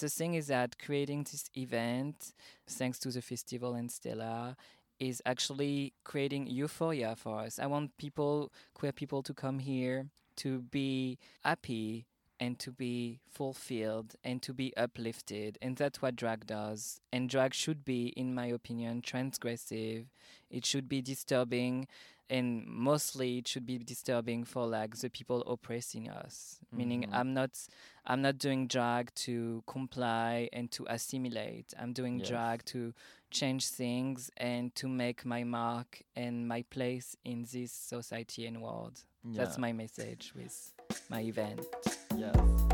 The thing is that creating this event, thanks to the festival and Stella, is actually creating euphoria for us. I want people, queer people, to come here to be happy and to be fulfilled and to be uplifted. And that's what drag does. And drag should be, in my opinion, transgressive. It should be disturbing. And mostly it should be disturbing for like the people oppressing us. Meaning Mhm. I'm not I'm not doing drag to comply and to assimilate. I'm doing Yes. drag to change things and to make my mark and my place in this society and world. That's my message with my event. Yes.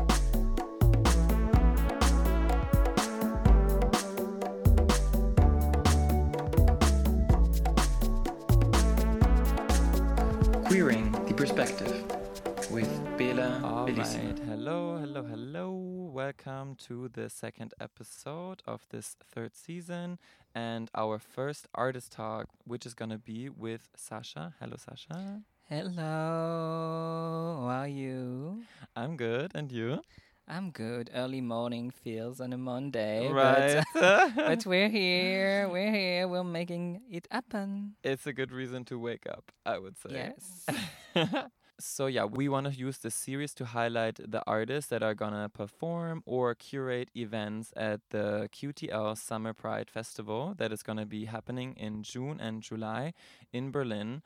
Queering the Perspective with Bela All Bellissima. right. Hello, hello, hello. Welcome to the second episode of this third season and our first artist talk, which is going to be with Sasha. Hello, Sasha. Hello, how are you? I'm good. And you? I'm good. Early morning feels on a Monday. right. But, but we're here. We're here. We're making it happen. it's a good reason to wake up, I would say. Yes. so yeah, we want to use this series to highlight the artists that are gonna perform or curate events at the QTL Summer Pride Festival that is gonna be happening in June and July in Berlin.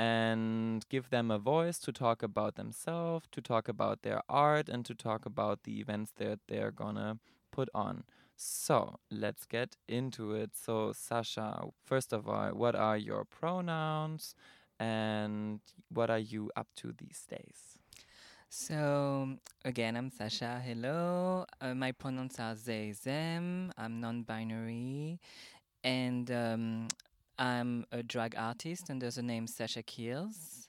And give them a voice to talk about themselves, to talk about their art, and to talk about the events that they're gonna put on. So let's get into it. So, Sasha, first of all, what are your pronouns? and what are you up to these days? So again, I'm Sasha. Hello. Uh, my pronouns are they, them. I'm non-binary, and um, I'm a drag artist under the name Sasha Kills.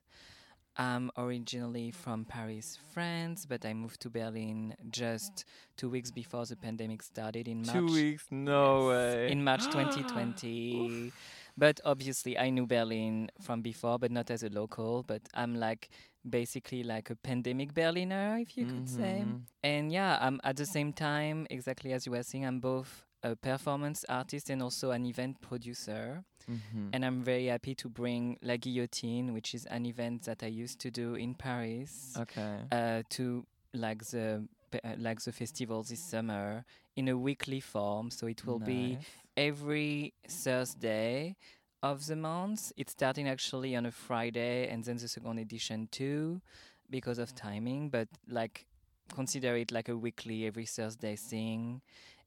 I'm originally from Paris, France, but I moved to Berlin just two weeks before the pandemic started in March. Two weeks? No Yes, way. In March 2020. but obviously, I knew Berlin from before, but not as a local. But I'm like basically like a pandemic Berliner, if you could say. Mhm. And yeah, I'm at the same time, exactly as you were saying, I'm both a performance artist and also an event producer. Mhm. And I'm very happy to bring La Guillotine, which is an event that I used to do in Paris okay. uh, to like the uh, like the festival this summer in a weekly form. So it will be every Thursday of the month. It's starting actually on a Friday and then the second edition too because of timing, but like consider it like a weekly every Thursday thing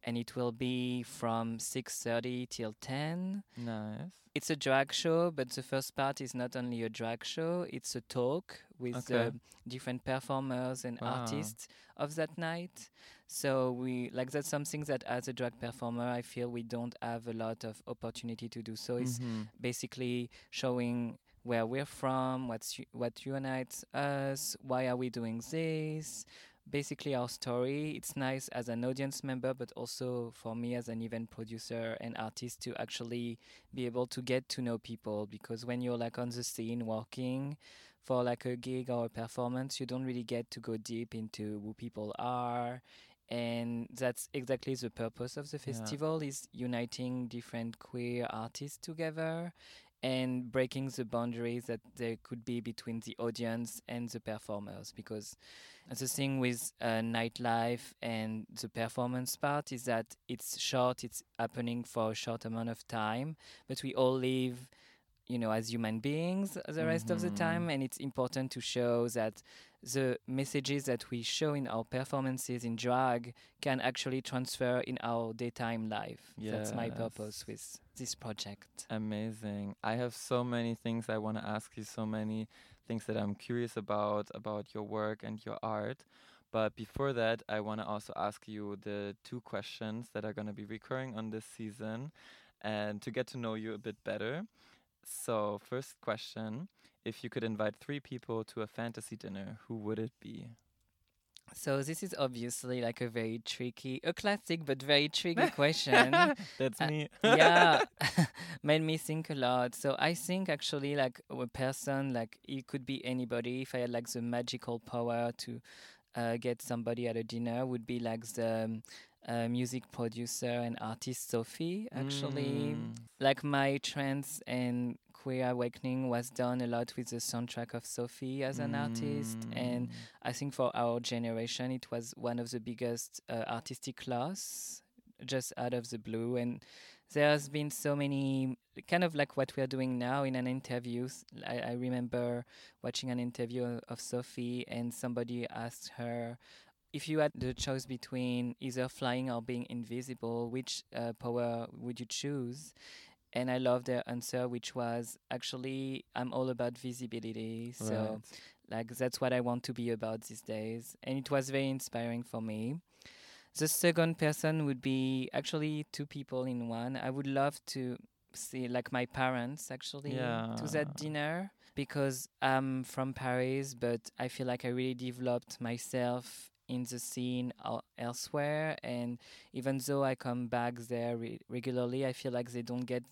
and it will be from 6:30 till 10 Nice. it's a drag show, but the first part is not only a drag show, it's a talk with Okay. uh, different performers and Wow. artists of that night. So we like that's something that as a drag performer I feel we don't have a lot of opportunity to do. So it's Mhm. basically showing where we're from, what's what unites us, why are we doing this, basically our story. It's nice as an audience member, but also for me as an event producer and artist to actually be able to get to know people because when you're like on the scene working for like a gig or a performance, you don't really get to go deep into who people are. And that's exactly the purpose of the Yeah. festival is uniting different queer artists together and breaking the boundaries that there could be between the audience and the performers because the thing with uh, nightlife and the performance part is that it's short it's happening for a short amount of time but we all live you know as human beings the rest of the Mhm. time and it's important to show that the messages that we show in our performances in drag can actually transfer in our daytime life that's my purpose with this project Amazing. I have so many things I want to ask you, so many things that I'm curious about, about your work and your art. But before that, I want to also ask you the two questions that are going to be recurring on this season and to get to know you a bit better. So, first question If you could invite three people to a fantasy dinner, who would it be? So this is obviously like a very tricky, a classic but very tricky question. That's Uh, me. yeah, made me think a lot. So I think actually like a person, like it could be anybody. If I had like the magical power to uh, get somebody at a dinner, would be like the um, uh, music producer and artist Sophie. Actually, Mm. like my trance and queer awakening was done a lot with the soundtrack of Sophie as an artist, and Mm. I think for our generation, it was one of the biggest uh, artistic loss just out of the blue. And there's been so many, kind of like what we're doing now in an interview. I remember watching an interview of Sophie, and somebody asked her if you had the choice between either flying or being invisible, which uh, power would you choose? And I love their answer, which was actually, I'm all about visibility. So Right. like that's what I want to be about these days, and it was very inspiring for me. The second person would be actually two people in one. I would love to see like my parents actually to that dinner because I'm from Paris, but I feel like I really developed myself in the scene el- elsewhere, and even though I come back there re- regularly, I feel like they don't get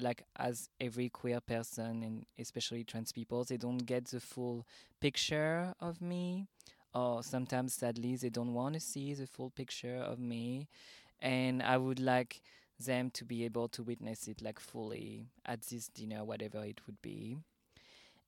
like as every queer person and especially trans people they don't get the full picture of me or sometimes sadly they don't want to see the full picture of me. And i would like them to be able to witness it like fully at this dinner whatever it would be.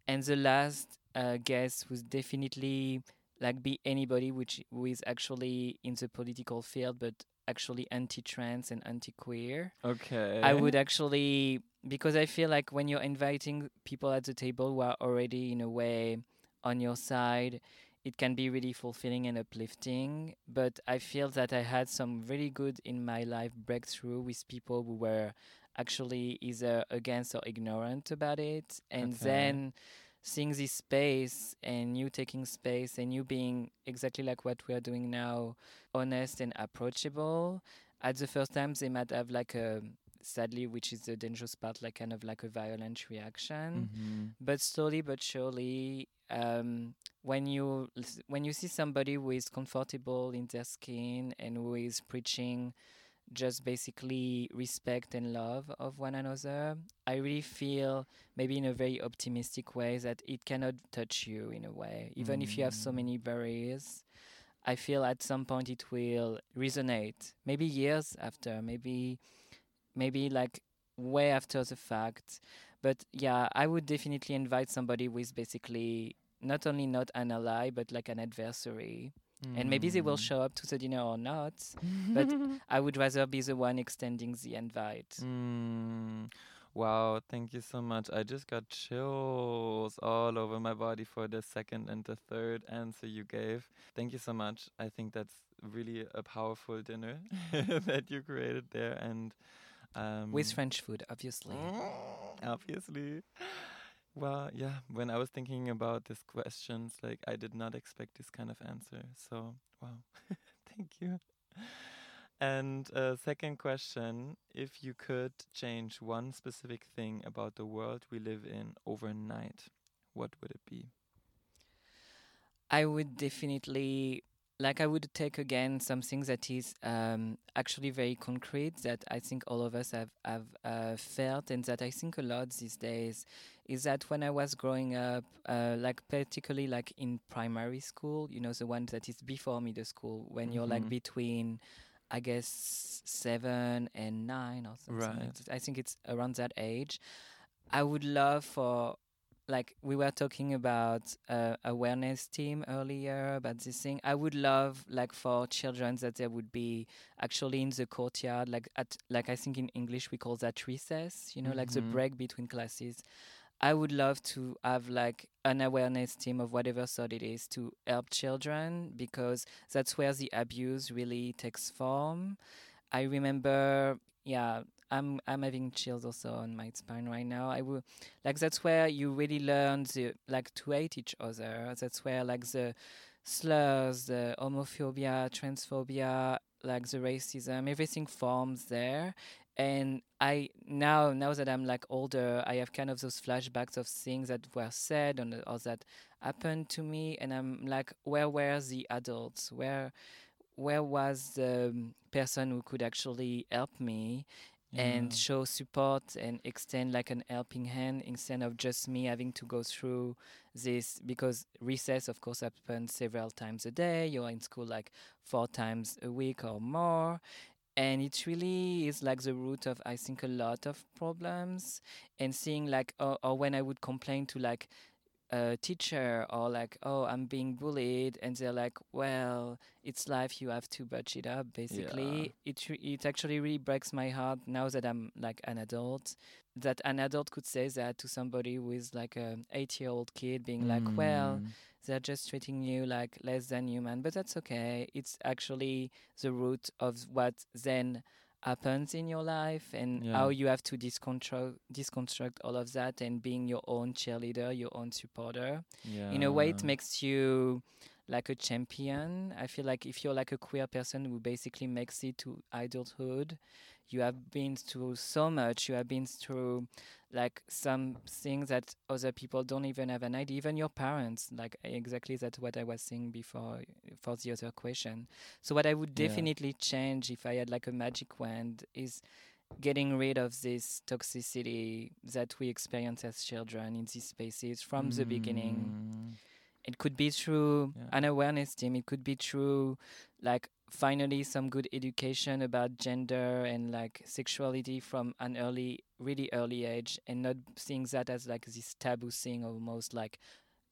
And the last uh, guest was definitely like be anybody which who is actually in the political field but actually anti-trans and anti-queer Okay. I would actually because I feel like when you're inviting people at the table who are already in a way on your side, it can be really fulfilling and uplifting. But I feel that I had some really good in my life breakthrough with people who were actually either against or ignorant about it. And Okay. then seeing this space and you taking space and you being exactly like what we are doing now, honest and approachable. At the first time, they might have like a sadly, which is the dangerous part, like kind of like a violent reaction. Mhm. But slowly but surely, um, when you when you see somebody who is comfortable in their skin and who is preaching just basically respect and love of one another, I really feel maybe in a very optimistic way that it cannot touch you in a way, even if you have so Mm. many barriers. I feel at some point it will resonate. Maybe years after, maybe maybe like way after the fact. But yeah, I would definitely invite somebody who is basically not only not an ally but like an adversary. And maybe they will Mm. show up to the dinner or not. but I would rather be the one extending the invite. Mm. Wow, thank you so much. I just got chills all over my body for the second and the third answer you gave. Thank you so much. I think that's really a powerful dinner that you created there and um With French food, obviously. Mm, Obviously. Well, yeah, when I was thinking about these questions, like I did not expect this kind of answer. So, wow. Thank you. And uh, second question, if you could change one specific thing about the world we live in overnight, what would it be? I would definitely like I would take again something that is um, actually very concrete that I think all of us have have uh, felt and that I think a lot these days is that when I was growing up, uh, like particularly like in primary school, you know, the one that is before middle school, when you're like Mhm. between, I guess seven and nine or something. Right. I think it's around that age. I would love for like we were talking about uh, awareness team earlier about this thing. I would love like for children that there would be actually in the courtyard like at like i think in english we call that recess you know like the Mhm. break between classes. I would love to have like an awareness team of whatever sort it is to help children because that's where the abuse really takes form. I remember yeah i'm i'm having chills also on my spine right now. I will like that's where you really learn the like to hate each other. That's where like the slurs the homophobia transphobia like the racism everything forms there. And i now now that i'm like older i have kind of those flashbacks of things that were said and or that happened to me. And i'm like where were the adults? Where where was the um, person who could actually help me and Yeah. show support and extend like an helping hand instead of just me having to go through this because recess of course happens several times a day. You're in school like four times a week or more. And it really is like the root of i think a lot of problems. And seeing like or, or when i would complain to like a teacher or like oh i'm being bullied and they're like well it's life you have to budge it up basically. It it actually really breaks my heart now that i'm like an adult that an adult could say that to somebody with like a 8 year old kid being like well Mm. they're just treating you like less than human but that's okay. It's actually the root of what then happens in your life and Yeah. how you have to disconstruct disconstruct all of that and being your own cheerleader your own supporter yeah. in a way it makes you like a champion i feel like if you're like a queer person who basically makes it to adulthood you have been through so much you have been through like some things that other people don't even have an idea even your parents like exactly that's what i was saying before for the other question so what i would Yeah. definitely change if i had like a magic wand is getting rid of this toxicity that we experience as children in these spaces from the beginning Mm. It could be through Yeah. an awareness team it could be through like finally some good education about gender and like sexuality from an early really early age and not seeing that as like this taboo thing almost like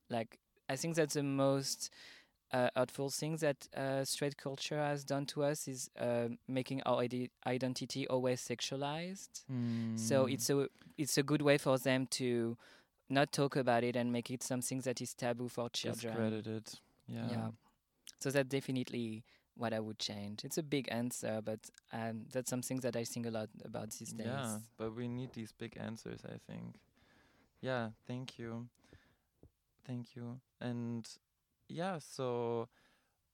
like i think that's the most uh, hurtful thing that uh, straight culture has done to us is uh, making our ide- identity always sexualized so Mm. it's a it's a good way for them to not talk about it and make it something that is taboo for children. discredited. Yeah. Yeah. So that's definitely what I would change. It's a big answer, but um, that's something that I think a lot about these days. Yeah, but we need these big answers, I think. Yeah, thank you. Thank you. And yeah, so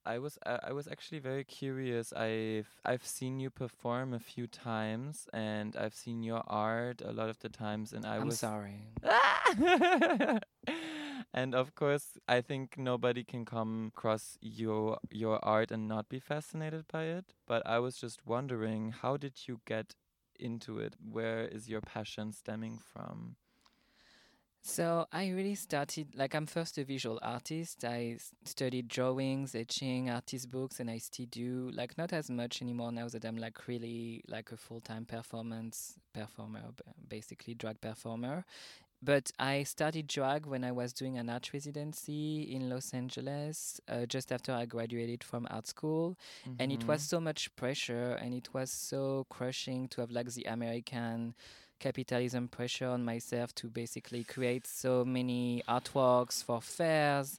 I was I, I was actually very curious. I've I've seen you perform a few times and I've seen your art a lot of the times and I I'm was sorry. and of course, I think nobody can come across your your art and not be fascinated by it. But I was just wondering, how did you get into it? Where is your passion stemming from? So I really started like I'm first a visual artist. I studied drawings, etching, artist books, and I still do like not as much anymore now that I'm like really like a full time performance performer, basically drag performer. But I started drag when I was doing an art residency in Los Angeles, uh, just after I graduated from art school and it was Mhm. so much pressure and it was so crushing to have like the american capitalism pressure on myself to basically create so many artworks for fairs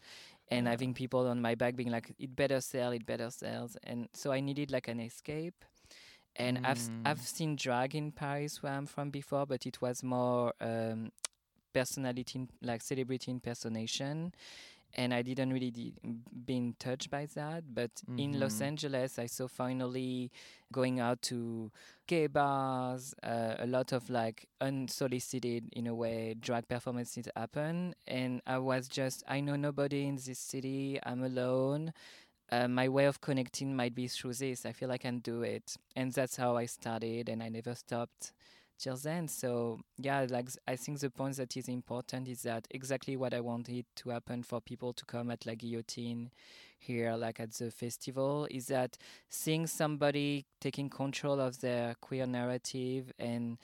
and having people on my back being like it better sell it better sells. And so i needed like an escape. And I've s- I've Mm. seen drag in Paris where I'm from before, but it was more um, personality, like celebrity impersonation, and I didn't really de- been touched by that. But in Los Mhm. Angeles, I saw finally going out to gay bars, uh, a lot of like unsolicited, in a way, drag performances happen, and I was just I know nobody in this city. I'm alone uh, my way of connecting might be through this. I feel I can do it, and that's how I started, and I never stopped till then. So yeah, like I think the point that is important is that exactly what I wanted to happen for people to come at La Guillotine here, like at the festival, is that seeing somebody taking control of their queer narrative and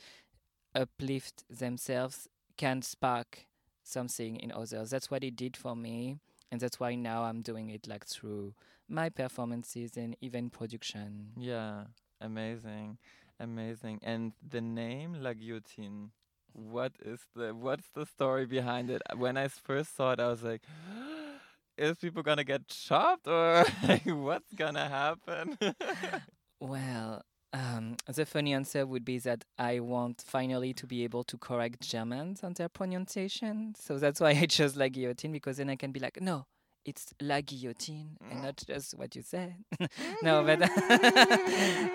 uplift themselves can spark something in others. That's what it did for me, and that's why now I'm doing it like through my performances and even production. Yeah, amazing, amazing. And the name La Guillotine, what is the what's the story behind it? When I first saw it, I was like, is people gonna get chopped or like, what's gonna happen? Well, um, the funny answer would be that I want finally to be able to correct Germans on their pronunciation. So that's why I chose La Guillotine because then I can be like, no, it's La Guillotine and not just what you said. no, but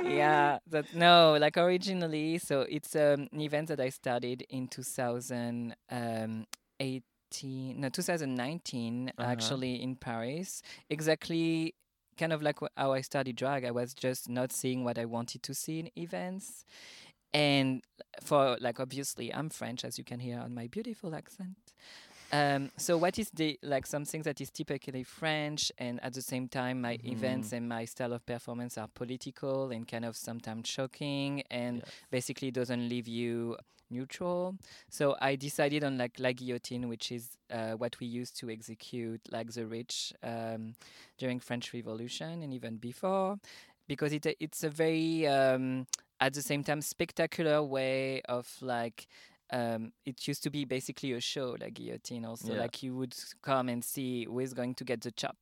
yeah, that no, like originally. So it's um, an event that I started in 2018, no, 2019, Uh-huh. actually in Paris. Exactly kind of like how I studied drag, I was just not seeing what I wanted to see in events. and for like obviously I'm French, as you can hear on my beautiful accent. Um, so what is the like something that is typically French, and at the same time, my Mhm. events and my style of performance are political and kind of sometimes shocking, and Yes. basically doesn't leave you neutral. So I decided on like La Guillotine, which is uh, what we used to execute like the rich um, during French Revolution and even before, because it it's a very um, at the same time spectacular way of like. Um, it used to be basically a show, like guillotine. Also, Yeah. like you would come and see who is going to get the chop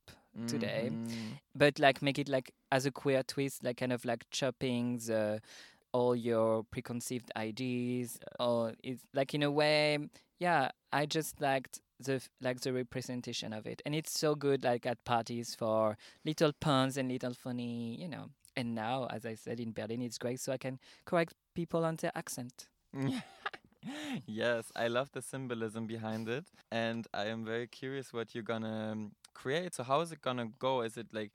today Mhm. but like make it like as a queer twist, like kind of like chopping the all your preconceived ideas, or it's like in a way, yeah. I just liked the like the representation of it, and it's so good like at parties for little puns and little funny, you know. And now, as I said in Berlin, it's great, so I can correct people on their accent. yes, I love the symbolism behind it, and I am very curious what you're gonna um, create. So, how is it gonna go? Is it like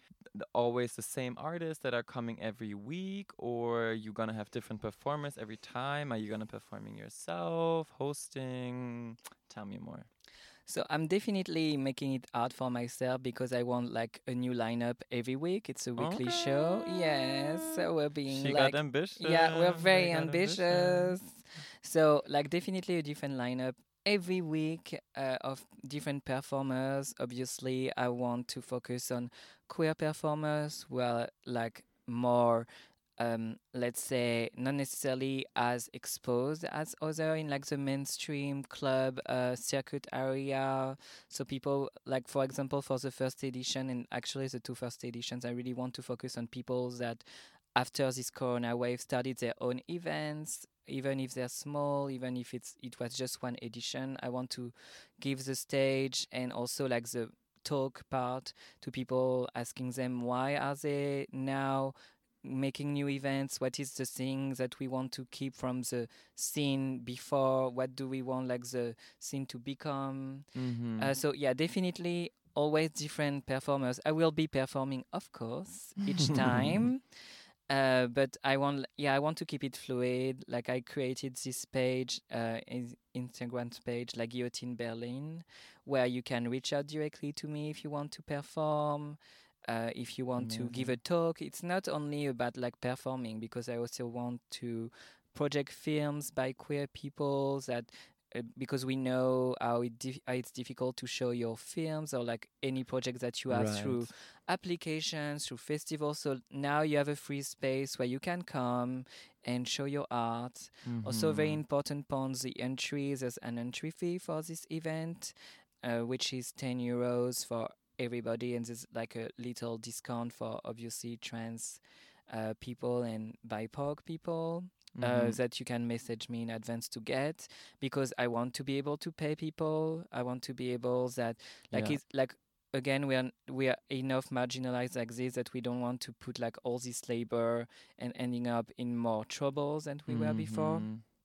always the same artists that are coming every week, or you gonna have different performers every time? Are you gonna performing yourself, hosting? Tell me more. So I'm definitely making it hard for myself because I want like a new lineup every week. It's a weekly show. Yes, so we're being She like got ambitious. yeah, we're very got ambitious. So like definitely a different lineup every week uh, of different performers. Obviously, I want to focus on queer performers who are like more um, let's say not necessarily as exposed as other in like the mainstream club uh, circuit area so people like for example for the first edition and actually the two first editions i really want to focus on people that after this corona wave started their own events even if they're small even if it's it was just one edition i want to give the stage and also like the talk part to people asking them why are they now making new events what is the thing that we want to keep from the scene before what do we want like the scene to become. Mm-hmm. uh, so yeah definitely always different performers. I will be performing of course each time uh, but i want yeah i want to keep it fluid. Like i created this page uh, instagram page like guillotine berlin where you can reach out directly to me if you want to perform uh, if you want to give a talk. It's not only about like performing because i also want to project films by queer people that because we know how, it dif- how it's difficult to show your films or like any project that you have through applications through festivals. So now you have a free space where you can come and show your art. Also very Mhm. important point the entry there's an entry fee for this event uh, which is 10 euros for everybody and there's like a little discount for obviously trans uh, people and BIPOC people uh, Mhm. that you can message me in advance to get because I want to be able to pay people. I want to be able that like Yeah. it's like again we are we are enough marginalized like this that we don't want to put like all this labor and ending up in more troubles than we were before.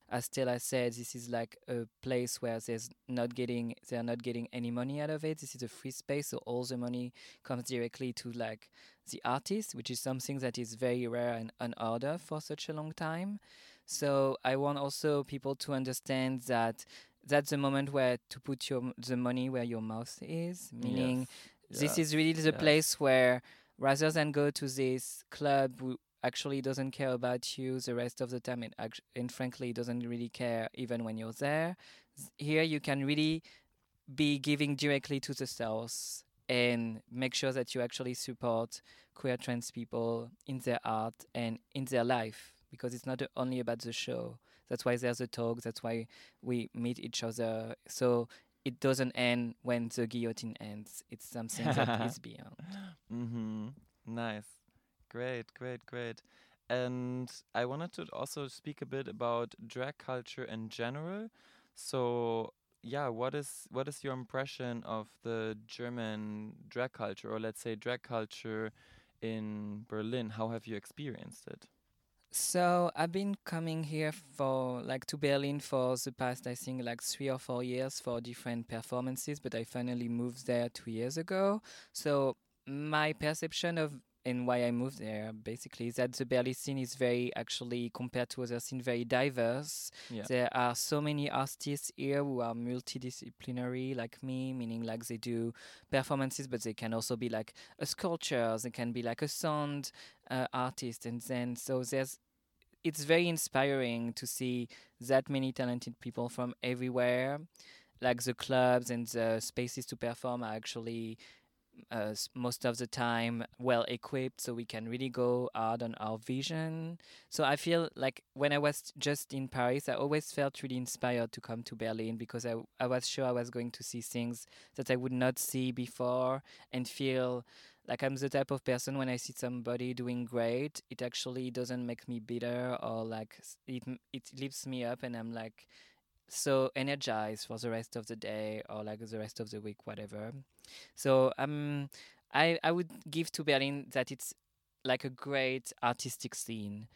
As Stella said, this is like a place where there's not getting they're not getting any money out of it. This is a free space, so all the money comes directly to like the artist, which is something that is very rare and unheard of for such a long time. So I want also people to understand that that's the moment where to put your the money where your mouth is, meaning Yes. this Yeah. is really the Yes. place where rather than go to this club actually doesn't care about you the rest of the time. And, act- and frankly doesn't really care even when you're there. Here you can really be giving directly to the stars and make sure that you actually support queer trans people in their art and in their life because it's not only about the show. That's why there's a talk that's why we meet each other. So it doesn't end when the guillotine ends. It's something that is beyond. Mm-hmm. Nice. Great, great, great. And I wanted to also speak a bit about drag culture in general. So, yeah, what is what is your impression of the German drag culture, or let's say drag culture in Berlin? How have you experienced it? So I've been coming here for like to Berlin for the past I think like three or four years for different performances, but I finally moved there two years ago. So my perception of and why I moved there basically is that the Berlin scene is very actually compared to other scene very diverse. Yeah. There are so many artists here who are multidisciplinary like me, meaning like they do performances, but they can also be like a sculpture, they can be like a sound uh, artist, and then so there's it's very inspiring to see that many talented people from everywhere. Like the clubs and the spaces to perform are actually uh, most of the time well equipped so we can really go hard on our vision. So I feel like when I was just in Paris, I always felt really inspired to come to Berlin because I, I was sure I was going to see things that I would not see before and feel like I'm the type of person when I see somebody doing great, it actually doesn't make me bitter or like it it lifts me up and I'm like so energized for the rest of the day or like the rest of the week, whatever. So um, I I would give to Berlin that it's like a great artistic scene.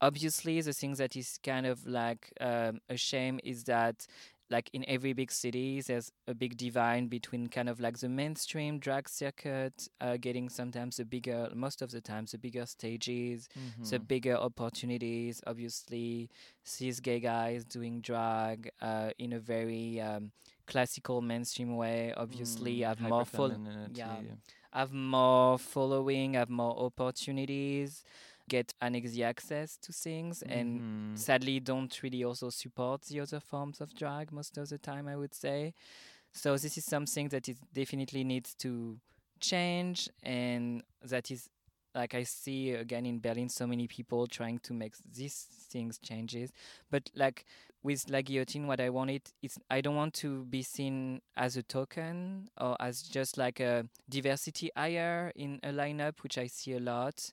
Obviously, the thing that is kind of like um, a shame is that like in every big city, there's a big divide between kind of like the mainstream drag circuit, uh, getting sometimes the bigger, most of the times the bigger stages, the Mhm. bigger opportunities. Obviously, cis gay guys doing drag uh, in a very um, classical mainstream way. Obviously, Mm, have more fol- hyperfemininity. yeah. have more following, have more opportunities, get an easy access to things, and Mhm. sadly don't really also support the other forms of drag most of the time. I would say. So this is something that is definitely needs to change, and that is like I see again in Berlin so many people trying to make these things changes, but like with La Guillotine, what I wanted is I don't want to be seen as a token or as just like a diversity hire in a lineup, which I see a lot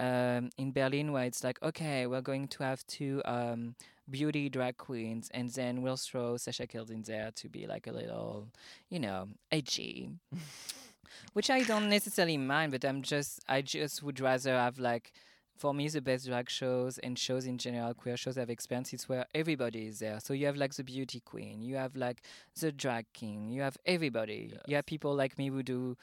um, in Berlin, where it's like, okay, we're going to have two um, beauty drag queens, and then we'll throw Sasha Kills in there to be like a little, you know, edgy. Which I don't necessarily mind, but I'm just, I just would rather have like for me, the best drag shows and shows in general, queer shows I've experienced, is where everybody is there. So you have like the beauty queen, you have like the drag king, you have everybody. You have people like me who do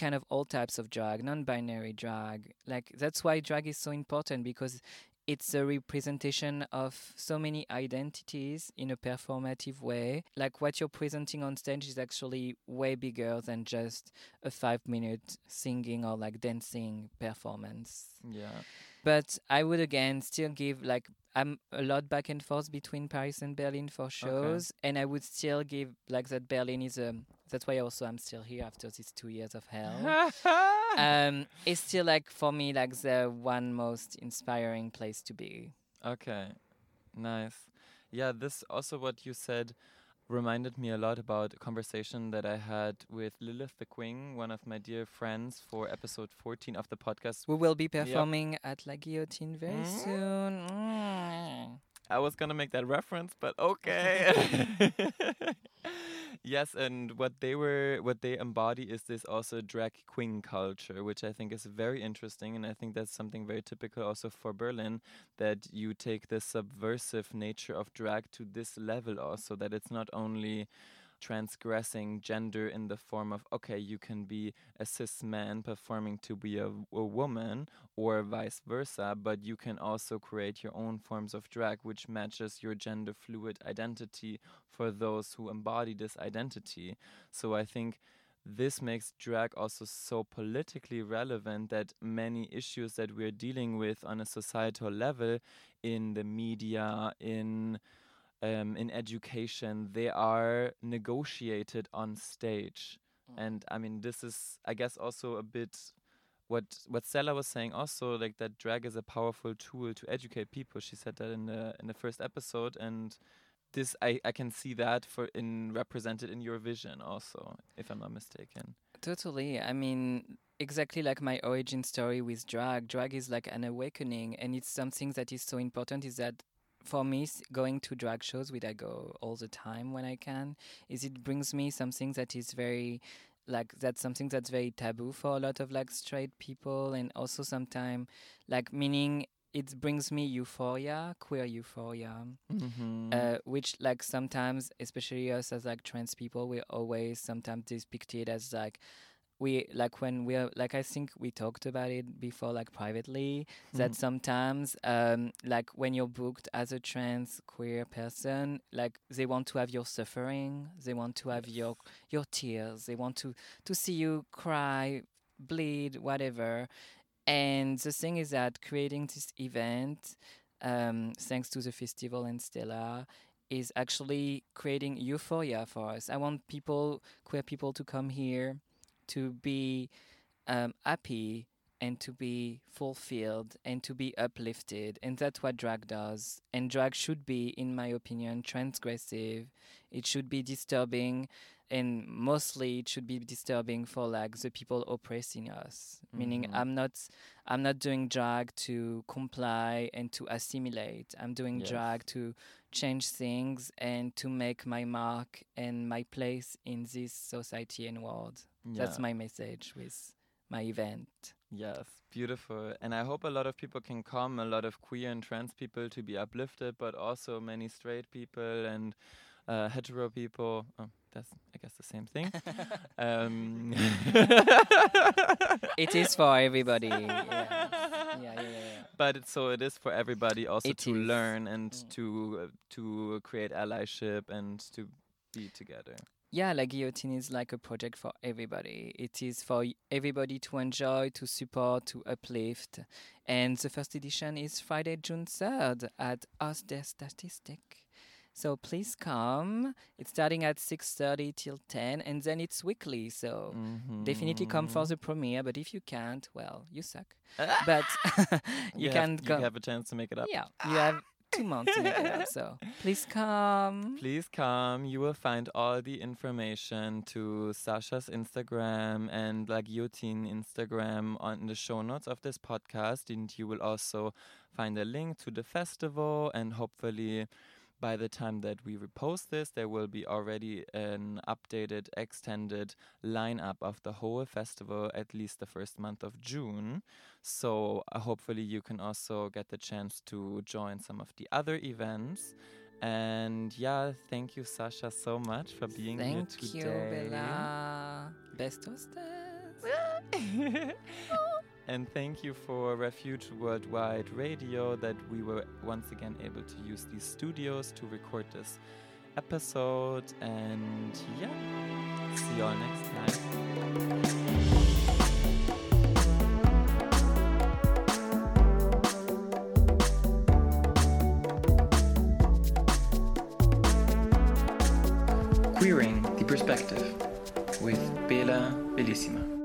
kind of all types of drag, non binary drag. Like that's why drag is so important because it's a representation of so many identities in a performative way. Like what you're presenting on stage is actually way bigger than just a five minute singing or like dancing performance. Yeah. But I would again still give like I'm a lot back and forth between Paris and Berlin for shows, and I would still give like that Berlin is a. That's why also I'm still here after these two years of hell. um, it's still like for me like the one most inspiring place to be. Okay, nice. Yeah, this also what you said reminded me a lot about a conversation that I had with Lilith the Queen, one of my dear friends, for episode 14 of the podcast. We will be performing at La Guillotine very Mm. soon. Mm. I was gonna make that reference, but okay. yes, and what they were, what they embody is this also drag queen culture, which I think is very interesting, and I think that's something very typical also for Berlin that you take the subversive nature of drag to this level also that it's not only transgressing gender in the form of okay you can be a cis man performing to be a, a woman or vice versa but you can also create your own forms of drag which matches your gender fluid identity for those who embody this identity. So i think this makes drag also so politically relevant that many issues that we're dealing with on a societal level in the media in um, in education they are negotiated on stage and i mean this is i guess also a bit what what Stella was saying also like that drag is a powerful tool to educate people she said that in the in the first episode and this I, I can see that for in represented in your vision also if i'm not mistaken Totally. I mean, exactly like my origin story with drag. Drag is like an awakening, and it's something that is so important. Is that for me, going to drag shows, which I go all the time when I can, is it brings me something that is very like that's something that's very taboo for a lot of like straight people and also sometimes like meaning it brings me euphoria queer euphoria mm-hmm. uh, which like sometimes especially us as like trans people we're always sometimes depicted as like we like when we are like I think we talked about it before like privately that Mhm. sometimes um like when you're booked as a trans queer person like they want to have your suffering they want to have your your tears they want to to see you cry bleed whatever and the thing is that creating this event um thanks to the festival and Stella is actually creating euphoria for us. I want people, queer people, to come here to be um, happy and to be fulfilled and to be uplifted. And that's what drag does. And drag should be, in my opinion, transgressive. It should be disturbing. And mostly it should be disturbing for like the people oppressing us. Meaning Mhm. I'm not I'm not doing drag to comply and to assimilate. I'm doing Yes. drag to change things and to make my mark and my place in this society and world. That's my message with my event. Yes, beautiful. And I hope a lot of people can come, a lot of queer and trans people to be uplifted, but also many straight people and uh, hetero people. Oh, that's, I guess, the same thing. um, It is for everybody. Yeah. Yeah, yeah, yeah, yeah. But it, so it is for everybody also It to is. learn and Mm. to uh, to create allyship and to be together. Yeah, like Guillotine is like a project for everybody. It is for everybody to enjoy, to support, to uplift. And the first edition is Friday, June 3rd at Haus der Statistik. So please come. It's starting at 6.30 till 10 and then it's weekly. So mm-hmm. definitely come for the premiere. But if you can't, well, you suck. But you, you can come. You have a chance to make it up. yeah, you have two months to make it up. So please come. Please come. You will find all the information to Sasha's Instagram and La Guillotine Instagram on the show notes of this podcast. And you will also find a link to the festival. And hopefully, by the time that we repost this, there will be already an updated, extended lineup of the whole festival, at least the first month of June. So uh, hopefully, you can also get the chance to join some of the other events. And yeah, thank you, Sasha, so much for being Thank here today. Thank you. Bela. Best hostess. and thank you for Refuge Worldwide Radio that we were once again able to use these studios to record this episode. And yeah, see y'all next time. Queering the Perspective with Bela Bellissima.